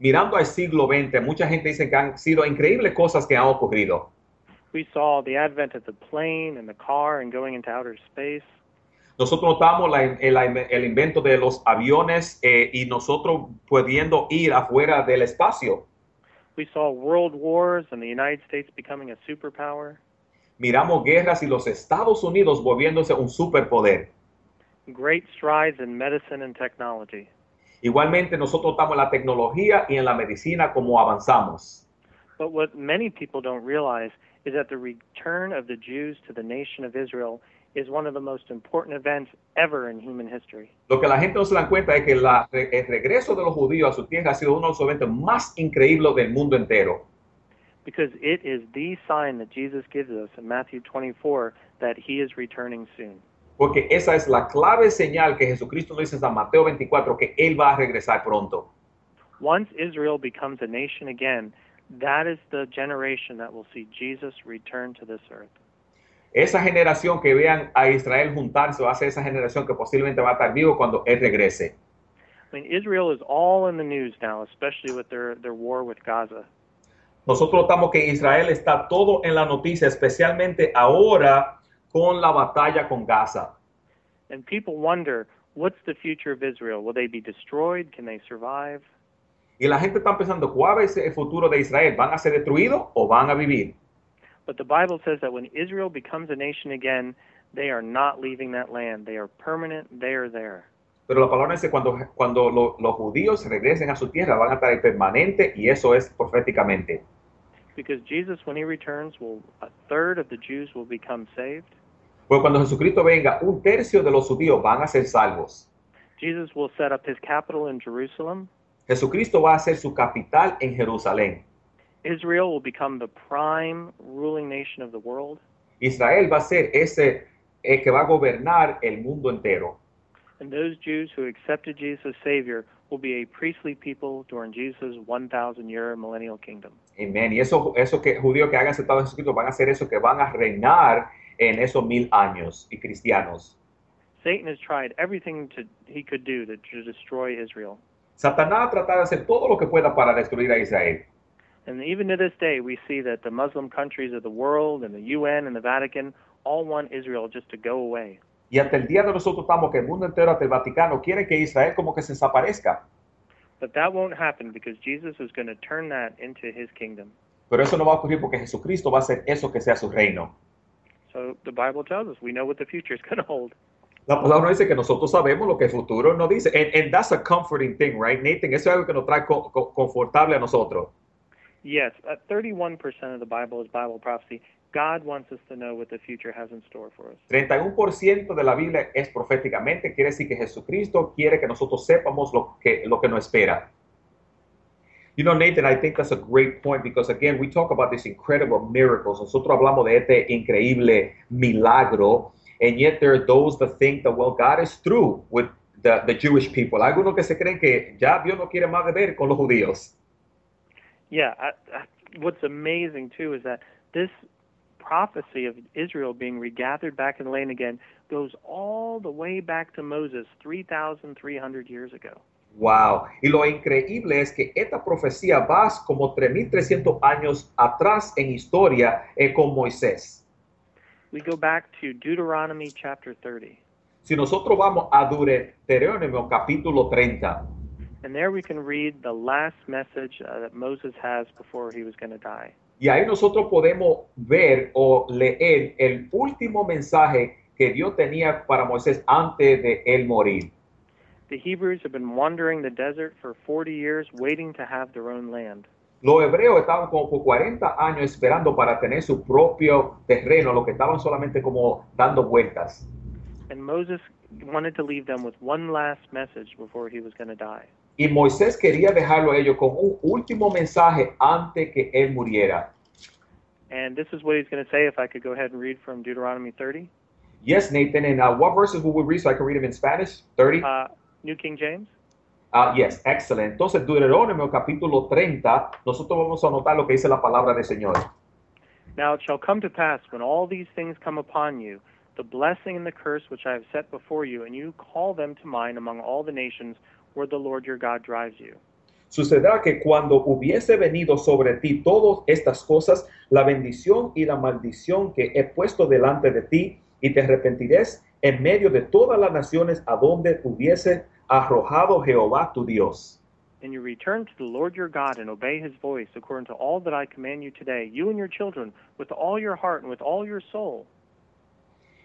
Mirando al siglo XX, mucha gente dice que han sido increíbles cosas que han ocurrido. We saw the advent of the plane and the car and going into outer space. Nosotros notamos la- el, el invento de los aviones eh, y nosotros pudiendo ir afuera del espacio. We saw world wars and the United States becoming a superpower. Miramos guerras y los Estados Unidos volviéndose un superpoder. Great strides in medicine and technology. Igualmente nosotros estamos en la tecnología y en la medicina como avanzamos. But what many people don't realize is that the return of the Jews to the nation of Israel is one of the most important events ever in human history. Lo que la gente no se da cuenta es que la- el regreso de los judíos a su tierra ha sido uno de los eventos más increíbles del mundo entero. Because it is the sign that Jesus gives us in Matthew 24 that he is returning soon. Porque esa es la clave señal que Jesucristo nos dice en San Mateo 24, que Él va a regresar pronto. Once Israel becomes a nation again, that is the generation that will see Jesus return to this earth. Esa generación que vean a Israel juntarse va a ser esa generación que posiblemente va a estar vivo cuando Él regrese. I mean, Israel is all in the news now, especially with their, their war with Gaza. Nosotros notamos que Israel está todo en la noticia, especialmente ahora con la batalla con Gaza. And people wonder, what's the future of Israel? Will they be destroyed? Can they survive? Y la gente está pensando, ¿cuál es el futuro de Israel? ¿Van a ser destruidos o van a vivir? But the Bible says that when Israel becomes a nation again, they are not leaving that land. They are permanent. They are there. Pero la palabra dice, cuando, cuando lo- los judíos regresen a su tierra, van a estar permanentes y eso es proféticamente. Because Jesus, when he returns, will a third of the Jews will become saved. Pues cuando Jesucristo venga, un tercio de los judíos van a ser salvos. Jesus will set up his capital in Jerusalem. Jesucristo va a ser su capital en Jerusalén. Israel will become the prime ruling nation of the world. Israel va a ser ese el que va a gobernar el mundo entero. And those Jews who accepted Jesus as Savior will be a priestly people during Jesus' 1,000 year millennial kingdom. Amén. Y esos eso que judíos que han aceptado a Jesucristo van a ser esos que van a reinar en esos mil años y cristianos. Satan has tried everything to, he could do to, to destroy Israel. Satanás trata de hacer todo lo que pueda para destruir a Israel. And even to this day, we see that the Muslim countries of the world and the UN and the Vatican all want Israel just to go away. Y hasta el día de nosotros estamos que el mundo entero, hasta el Vaticano, quiere que Israel como que se desaparezca. But that won't happen because Jesus is going to turn that into his kingdom. Pero eso no va a ocurrir porque Jesucristo va a hacer eso que sea su reino. So the Bible tells us we know what the future is going to hold. La palabra dice que nosotros sabemos lo que el futuro nos dice. And, and that's a comforting thing, right, Nathan? Eso es algo que nos trae co- co- confortable a nosotros. Yes, uh, 31% of the Bible is Bible prophecy. God wants us to know what the future has in store for us. 31% de la Biblia es proféticamente, quiere decir que Jesucristo quiere que nosotros sepamos lo que, lo que nos espera. You know, Nathan, I think that's a great point because again, we talk about these incredible miracles. Nosotros hablamos de este increíble milagro, and yet there are those that think that, well, God is through with the, the Jewish people. Algunos que se creen que ya Dios no quiere más de ver con los judíos. Yeah, I, I, what's amazing too is that this prophecy of Israel being regathered back in the land again goes all the way back to Moses 3,300 years ago. Wow. Y lo increíble es que esta profecía va como 3.300 años atrás en historia eh, con Moisés. We go back to Deuteronomy chapter 30, Si nosotros vamos a Deuteronomio capítulo 30, and there we can read the last message uh, that Moses has before he was going to die. Y ahí nosotros podemos ver o leer el último mensaje que Dios tenía para Moisés antes de él morir. The Hebrews have been wandering the desert for 40 years, waiting to have their own land. Los hebreos estaban como por 40 años esperando para tener su propio terreno, lo que estaban solamente como dando vueltas. And Moses wanted to leave them with one last message before he was going to die. Y Moisés quería dejarlo a ellos con un último mensaje antes que él muriera. And this is what he's going to say if I could go ahead and read from Deuteronomy 30, Yes, Nathan, and uh, what verses will we read so I can read them in Spanish? 30? uh, New King James. Ah, yes, excellent. Entonces, Deuteronomio capítulo 30, nosotros vamos a anotar lo que dice la palabra del Señor. Now it shall come to pass when all these things come upon you, the blessing and the curse which I have set before you, and you call them to mind among all the nations where the Lord your God drives you. Sucederá que cuando hubiese venido sobre ti todas estas cosas, la bendición y la maldición que he puesto delante de ti, y te arrepentirás en medio de todas las naciones a donde hubiese arrojado Jehová tu Dios. And you return to the Lord your God and obey his voice according to all that I command you today, you and your children, with all your heart and with all your soul.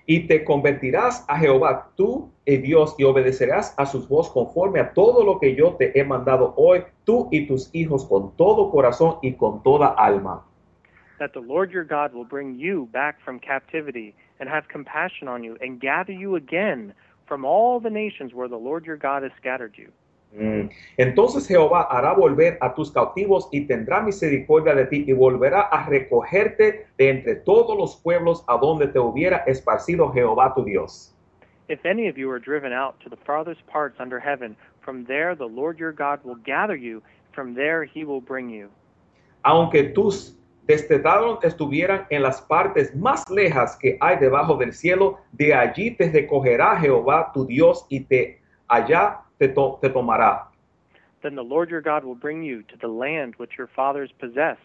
Y te convertirás a Jehová tú y eh, Dios y obedecerás a su voz conforme a todo lo que yo te he mandado hoy, tú y tus hijos con todo corazón y con toda alma. that the Lord your God will bring you back from captivity and have compassion on you and gather you again from all the nations where the Lord your God has scattered you. Mm. Entonces Jehová hará volver a tus cautivos y tendrá misericordia de ti y volverá a recogerte de entre todos los pueblos a donde te hubiera esparcido Jehová tu Dios. If any of you are driven out to the farthest parts under heaven, from there the Lord your God will gather you, from there he will bring you. Aunque tus destetados estuvieran en las partes más lejas que hay debajo del cielo, de allí te recogerá Jehová tu Dios y te allá te, to- te tomará. Then the Lord your God will bring you to the land which your fathers possessed,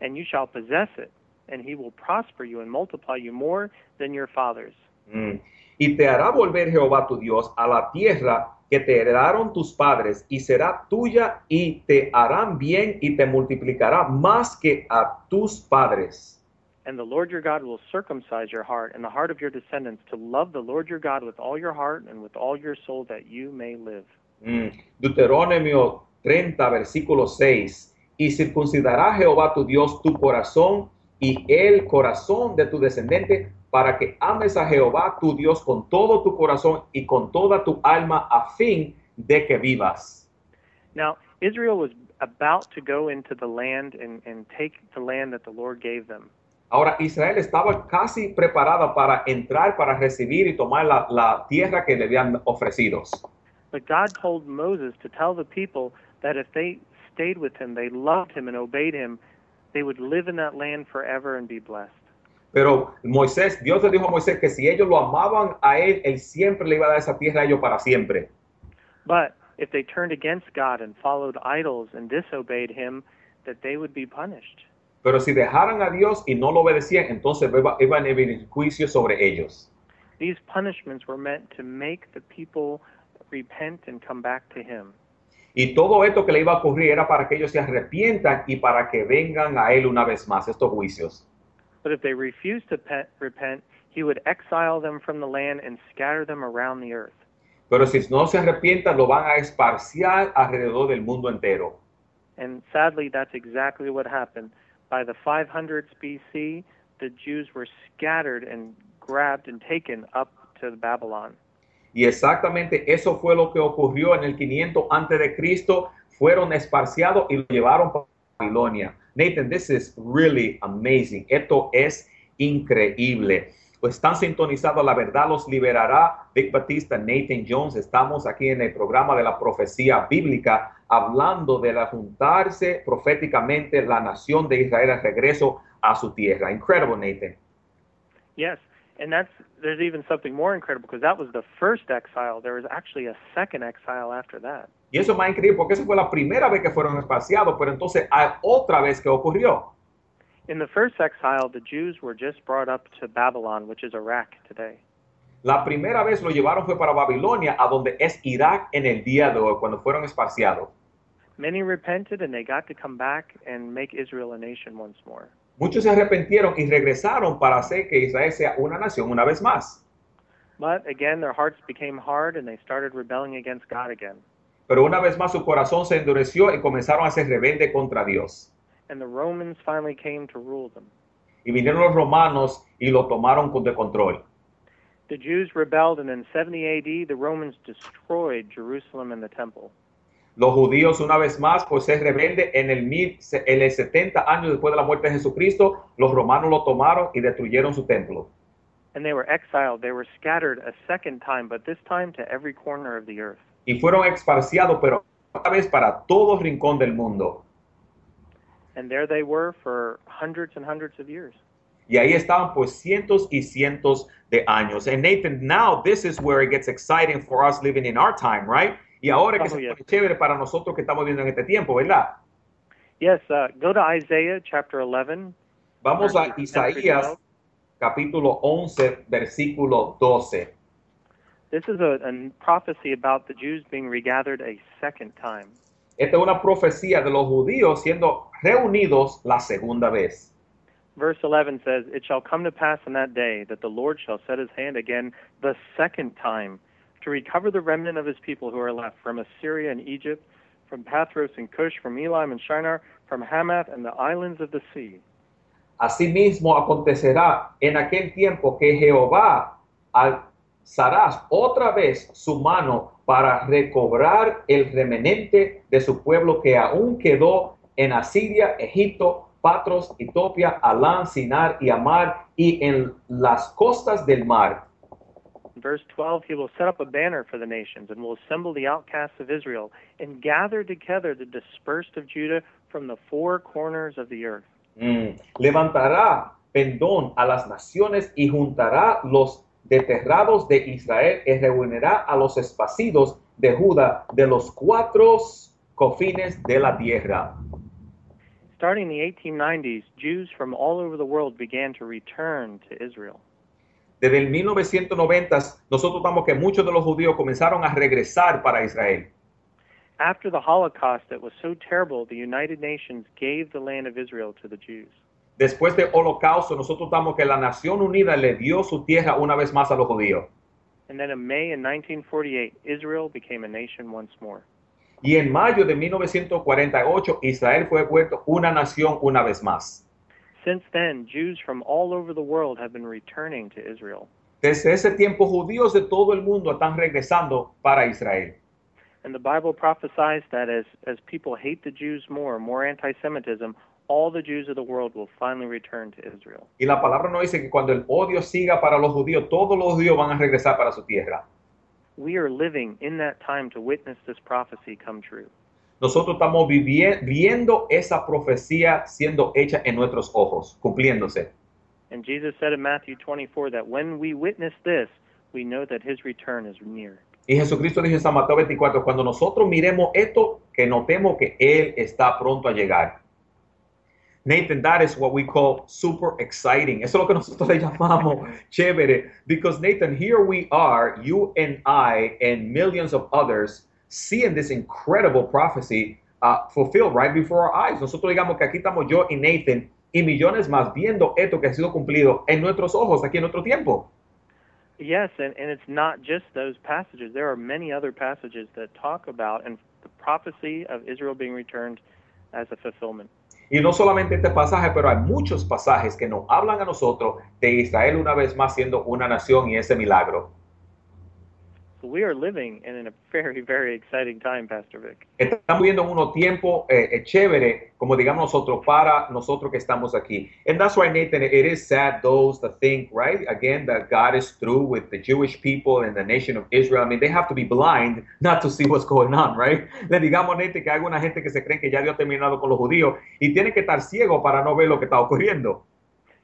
and you shall possess it, and he will prosper you and multiply you more than your fathers. Mm. Y te hará volver Jehová tu Dios a la tierra que te heredaron tus padres y será tuya y te harán bien y te multiplicará más que a tus padres. And the Lord your God will circumcise your heart and the heart of your descendants to love the Lord your God with all your heart and with all your soul that you may live. Mm. Deuteronomio 30, versículo 6. Y circuncidará Jehová tu Dios tu corazón y el corazón de tu descendiente para que ames a Jehová tu Dios con todo tu corazón y con toda tu alma a fin de que vivas. Now, Israel was about to go into the land and, and take the land that the Lord gave them. Ahora Israel estaba casi preparada para entrar, para recibir y tomar la, la tierra que le habían ofrecido. But God told Moses to tell the people that if they stayed with him, they loved him and obeyed him, they would live in that land forever and be blessed. Pero Moisés, Dios le dijo a Moisés que si ellos lo amaban a él, él siempre le iba a dar esa tierra a ellos para siempre. But if they turned against God and followed idols and disobeyed him, that they would be punished. Pero si dejaran a Dios y no lo obedecían, entonces iba, iban a venir juicio sobre ellos. These punishments were meant to make the people repent and come back to him. Y todo esto que le iba a ocurrir era para que ellos se arrepientan y para que vengan a él una vez más estos juicios. But if they refused to pe- repent, he would exile them from the land and scatter them around the earth. Pero si no se arrepientan, lo van a esparciar alrededor del mundo entero. And sadly, that's exactly what happened. By the 500s BC, the Jews were scattered and grabbed and taken up to Babylon. Y exactamente eso fue lo que ocurrió en el 500 antes de Cristo. Fueron esparciados y lo llevaron para Babilonia. Nathan, this is really amazing. Esto es increíble. Pues están sintonizados, la verdad los liberará. Vic Batista, Nathan Jones, estamos aquí en el programa de la profecía bíblica hablando de la juntarse proféticamente la nación de Israel al regreso a su tierra. Incredible, Nathan. Yes, and that's there's even something more incredible because that was the first exile. There was actually a second exile after that. Y eso es más increíble porque esa fue la primera vez que fueron espaciados, pero entonces hay otra vez que ocurrió. In the first exile, the Jews were just brought up to Babylon, which is Iraq today. La primera vez lo llevaron fue para Babilonia, a donde es Irak en el día de hoy, cuando fueron espaciados. Many repented and they got to come back and make Israel a nation once more. Muchos se arrepintieron y regresaron para hacer que Israel sea una nación una vez más. But again, their hearts became hard and they started rebelling against God again. Pero una vez más su corazón se endureció y comenzaron a ser rebelde contra Dios. And the Romans finally came to rule them. Y vinieron los romanos y lo tomaron de control. The Jews rebelled, and in 70 AD, the Romans destroyed Jerusalem and the temple. Los judíos, una vez más, por ser rebelde, en el, mil, en el 70 años después de la muerte de Jesucristo, los romanos lo tomaron y destruyeron su templo. And they were exiled. They were scattered a second time, but this time to every corner of the earth. Y fueron exparciados, pero esta vez para todo rincón del mundo. And there they were for hundreds and hundreds of years. Y ahí estaban por cientos y cientos de años. And Nathan, now this is where it gets exciting for us living in our time, right? Y ahora que Oh, se yes. pone chévere para nosotros que estamos viviendo en este tiempo, ¿verdad? Yes, uh, go to Isaiah chapter 11. Vamos a verses 10 through Isaías capítulo 11, versículo 12. This is a, a prophecy about the Jews being regathered a second time. Esta es una profecía de los judíos siendo reunidos la segunda vez. Verse 11 says, It shall come to pass in that day that the Lord shall set his hand again the second time to recover the remnant of his people who are left from Assyria and Egypt, from Pathros and Cush, from Elam and Shinar, from Hamath and the islands of the sea. Asimismo acontecerá en aquel tiempo que Jehová alzará otra vez su mano para recobrar el remanente de su pueblo que aún quedó en Asiria, Egipto, Patros, Etopia, Alán, Sinar y Amar y en las costas del mar. In verse 12, he will set up a banner for the nations and will assemble the outcasts of Israel and gather together the dispersed of Judah from the four corners of the earth. Mm. Levantará pendón a las naciones y juntará los deterrados de Israel y reunirá a los esparcidos de Judá de los cuatro confines de la tierra. Starting in the 1890s, Jews from all over the world began to return to Israel. Desde el 1990 nosotros vamos que muchos de los judíos comenzaron a regresar para Israel. After the Holocaust that was so terrible, the United Nations gave the land of Israel to the Jews. Después del holocausto nosotros estamos que la Nación Unida le dio su tierra una vez más a los judíos. And then in May in 1948, Israel became a nation once more. Y en mayo de 1948 Israel fue vuelto una nación una vez más. Since then, Jews from all over the world have been returning to Israel. Desde ese tiempo judíos de todo el mundo están regresando para Israel. And the Bible prophesies that as, as people hate the Jews more, more anti Semitism, all the Jews of the world will finally return to Israel. Y la palabra nos dice que cuando el odio siga para los judíos, todos los judíos van a regresar para su tierra. We are living in that time to witness this prophecy come true. Nosotros estamos vivi- viendo esa profecía siendo hecha en nuestros ojos, cumpliéndose. And Jesus said in Matthew 24 that when we witness this, we know that his return is near. Y Jesucristo dijo en San Mateo 24, cuando nosotros miremos esto, que notemos que Él está pronto a llegar. Nathan, that is what we call super exciting. Eso es lo que nosotros le llamamos chévere. Because Nathan, here we are, you and I and millions of others, seeing this incredible prophecy uh, fulfilled right before our eyes. Nosotros digamos que aquí estamos yo y Nathan y millones más viendo esto que ha sido cumplido en nuestros ojos aquí en nuestro tiempo. Yes, and, and it's not just those passages. There are many other passages that talk about and the prophecy of Israel being returned as a fulfillment. Y no solamente este pasaje, pero hay muchos pasajes que nos hablan a nosotros de Israel una vez más siendo una nación y ese milagro. So we are living in a very, very exciting time, Pastor Vic. Estamos viviendo en unos tiempos eh, eh, chévere, como digamos nosotros, para nosotros que estamos aquí. And that's why, Nathan, it is sad those that think, right, again, that God is through with the Jewish people and the nation of Israel. I mean, they have to be blind not to see what's going on, right? Le digamos, Nathan, que hay alguna gente que se cree que ya Dios ha terminado con los judíos y tiene que estar ciego para no ver lo que está ocurriendo.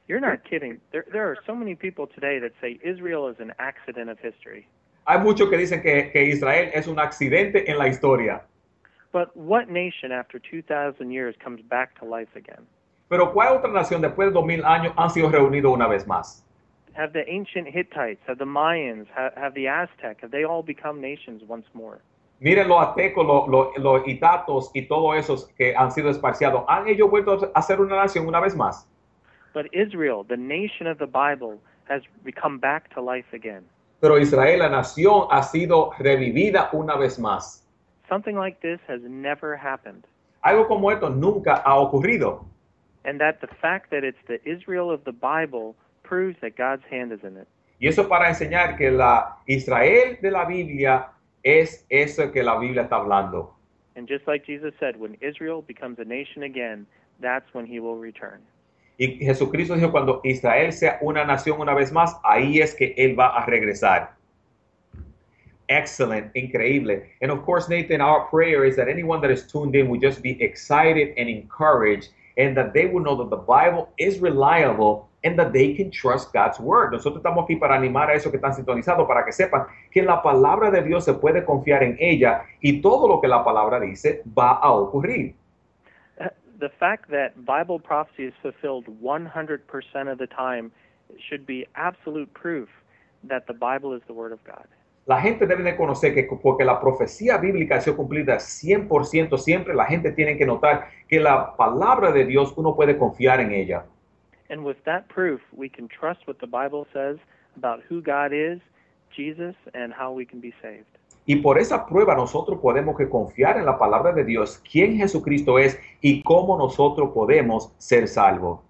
You're not kidding. There, there are so many people today that say Israel is an accident of history. Hay muchos que dicen que, que Israel es un accidente en la historia. But what nation after 2,000 years comes back to life again? Pero ¿cuál otra nación después de dos mil años han sido reunidos una vez más? Have the ancient Hittites, have the Mayans, have, have the Aztec, have they all become nations once more? Miren los aztecos, los, los, los itatos y todos esos que han sido esparciados. ¿Han ellos vuelto a ser una nación una vez más? But Israel, the nation of the Bible, has become back to life again. Pero Israel, la nación, ha sido revivida una vez más. Something like this has never happened. Algo como esto nunca ha ocurrido. And that the fact that it's the Israel of the Bible proves that God's hand is in it. Y eso para enseñar que la Israel de la Biblia es eso que la Biblia está hablando. And just like Jesus said, when Israel becomes a nation again, that's when he will return. Y Jesucristo dijo, cuando Israel sea una nación una vez más, ahí es que Él va a regresar. Excellent, increíble. And of course, Nathan, our prayer is that anyone that is tuned in will just be excited and encouraged and that they will know that the Bible is reliable and that they can trust God's word. Nosotros estamos aquí para animar a esos que están sintonizados para que sepan que la palabra de Dios se puede confiar en ella y todo lo que la palabra dice va a ocurrir. The fact that Bible prophecy is fulfilled 100% of the time should be absolute proof that the Bible is the Word of God. La gente debe de conocer que porque la profecía bíblica ha sido cumplida 100% siempre, la gente tiene que notar que la palabra de Dios uno puede confiar en ella. And with that proof, we can trust what the Bible says about who God is, Jesus, and how we can be saved. Y por esa prueba nosotros podemos que confiar en la palabra de Dios, quién Jesucristo es y cómo nosotros podemos ser salvos.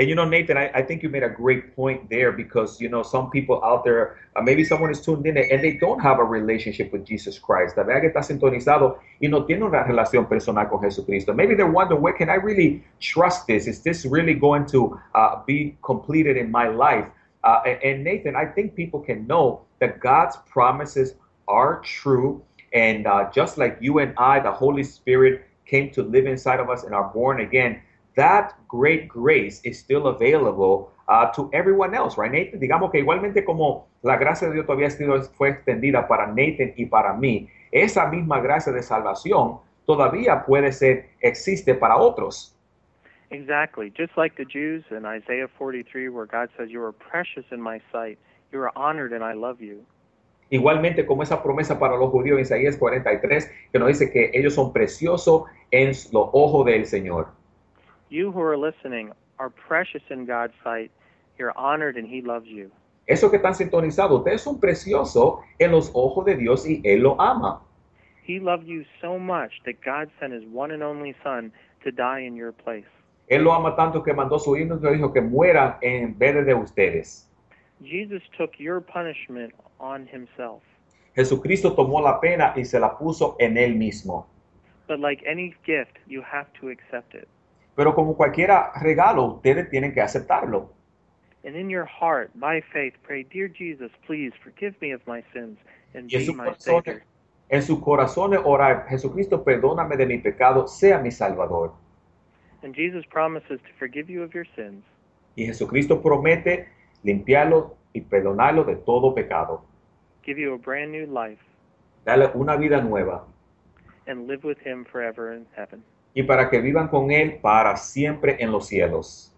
And you know, Nathan, I, I think you made a great point there because, you know, some people out there, uh, maybe someone is tuned in and they don't have a relationship with Jesus Christ. La verdad que está sintonizado y no tiene una relación personal con Jesucristo. Maybe they're wondering, where can I really trust this? Is this really going to uh, be completed in my life? Uh, and, and Nathan, I think people can know that God's promises are true. And uh, just like you and I, the Holy Spirit came to live inside of us and are born again, that great grace is still available uh, to everyone else, right, Nathan? Digamos que igualmente como la gracia de Dios todavía sido, fue extendida para Nathan y para mí, esa misma gracia de salvación todavía puede ser, existe para otros. Exactly. Just like the Jews in Isaiah 43, where God says, You are precious in my sight, you are honored, and I love you. Igualmente como esa promesa para los judíos en Isaías 43, que nos dice que ellos son preciosos en los ojos del Señor. You who are listening are precious in God's sight, you're honored, and He loves you. Eso que están sintonizados, ustedes son preciosos en los ojos de Dios y Él lo ama. He loved you so much that God sent His one and only Son to die in your place. Él lo ama tanto que mandó su hijo y dijo que mueran en vez de ustedes. Jesus took your punishment on Himself. Jesucristo tomó la pena y se la puso en Él mismo. But like any gift, you have to accept it. Pero como cualquier regalo, ustedes tienen que aceptarlo. And in your heart, by faith, pray, Dear Jesus, please forgive me of my sins and be my Savior. en sus corazones orar, Jesucristo, perdóname de mi pecado, sea mi Salvador. And Jesus promises to forgive you of your sins Y Jesucristo promete limpiarlo y perdonarlo de todo pecado. give you a brand new life, Darle una vida nueva. and live with Him forever in heaven. Y para que vivan con Él para siempre en los cielos.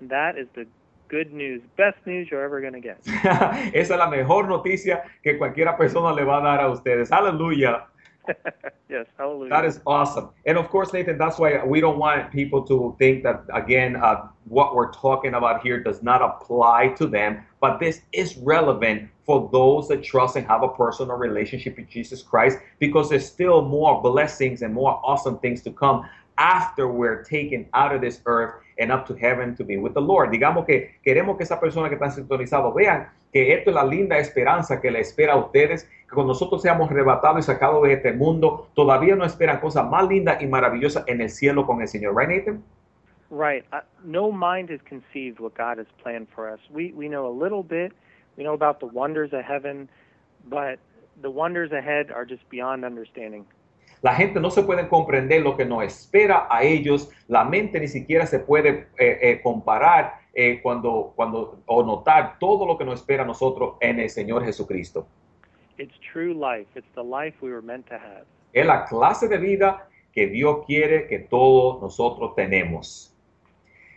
And that is the good news, best news you're ever going to get. Esa es la mejor noticia que cualquiera persona le va a dar a ustedes. Aleluya. yes, hallelujah. That is awesome. And of course, Nathan, that's why we don't want people to think that, again, uh, what we're talking about here does not apply to them. But this is relevant for those that trust and have a personal relationship with Jesus Christ because there's still more blessings and more awesome things to come after we're taken out of this earth and up to heaven to be with the Lord. Digamos que queremos que esa persona que están sintonizados vean que esto es la linda esperanza que le espera a ustedes, que cuando nosotros seamos arrebatados y sacados de este mundo, todavía nos esperan cosas más lindas y maravillosas en el cielo con el Señor. Right, Nathan? Right. Uh, no mind has conceived what God has planned for us. We we know a little bit. We know about the wonders of heaven, but the wonders ahead are just beyond understanding. La gente no se puede comprender lo que nos espera a ellos. La mente ni siquiera se puede eh, eh, comparar eh, cuando, cuando o notar todo lo que nos espera a nosotros en el Señor Jesucristo. It's true life. It's the life we were meant to have. Es la clase de vida que Dios quiere que todos nosotros tenemos.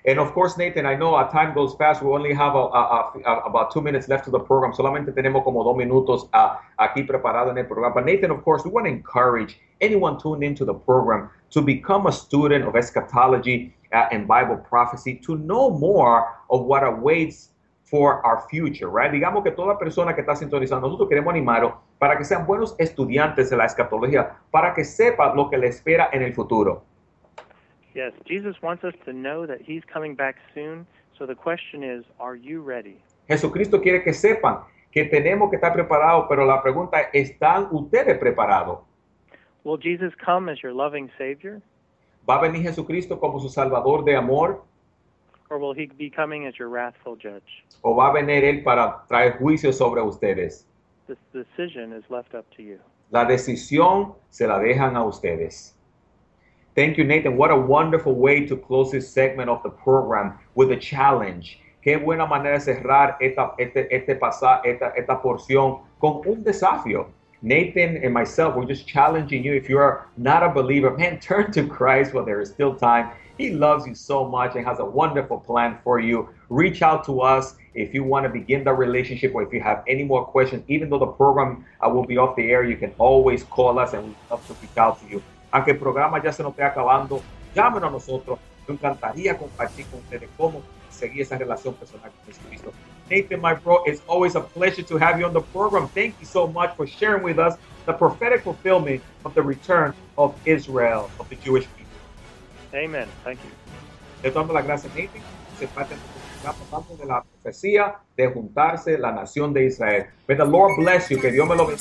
And of course, Nathan, I know our time goes fast. We only have a, a- a- about two minutes left to the program. Solamente tenemos como dos minutos ah, aquí preparado en el programa. But Nathan, of course, we want to encourage anyone tuned into the program to become a student of eschatology uh, and Bible prophecy, to know more of what awaits for our future, right? Digamos que toda persona que está sintonizando, nosotros queremos animarlos para que sean buenos estudiantes de la escatología, para que sepan lo que les espera en el futuro. Yes, Jesus wants us to know that He's coming back soon. So the question is, are you ready? Jesucristo quiere que sepan que tenemos que estar preparados, pero la pregunta es, ¿están ustedes preparados? Will Jesus come as your loving Savior, ¿Va a venir Jesucristo como su Salvador de amor or will He be coming as your wrathful judge? o va a venir Él para traer juicio sobre ustedes? This decision is left up to you. La decisión se la dejan a ustedes. Thank you, Nathan. What a wonderful way to close this segment of the program with a challenge. Qué buena manera de cerrar esta, este, este pasa, esta, esta porción con un desafío. Nathan and myself, we're just challenging you. If you're not a believer, man, turn to Christ while there is still time. He loves you so much and has a wonderful plan for you. Reach out to us if you want to begin the relationship or if you have any more questions. Even though the program uh, will be off the air, you can always call us and we'd love to reach out to you. Aunque el programa ya se nos esté acabando, llámenos a nosotros. Nos encantaría compartir con ustedes cómo seguir esa relación personal con Jesucristo. Nathan, my bro, it's always a pleasure to have you on the program. Thank you so much for sharing with us the prophetic fulfillment of the return of Israel, of the Jewish people. Amen. Thank you. Le damos las gracias, Nathan. Se parte de nuestro programa, hablando de la profecía de juntarse la nación de Israel. May the Lord bless you. Que Dios me lo bendiga.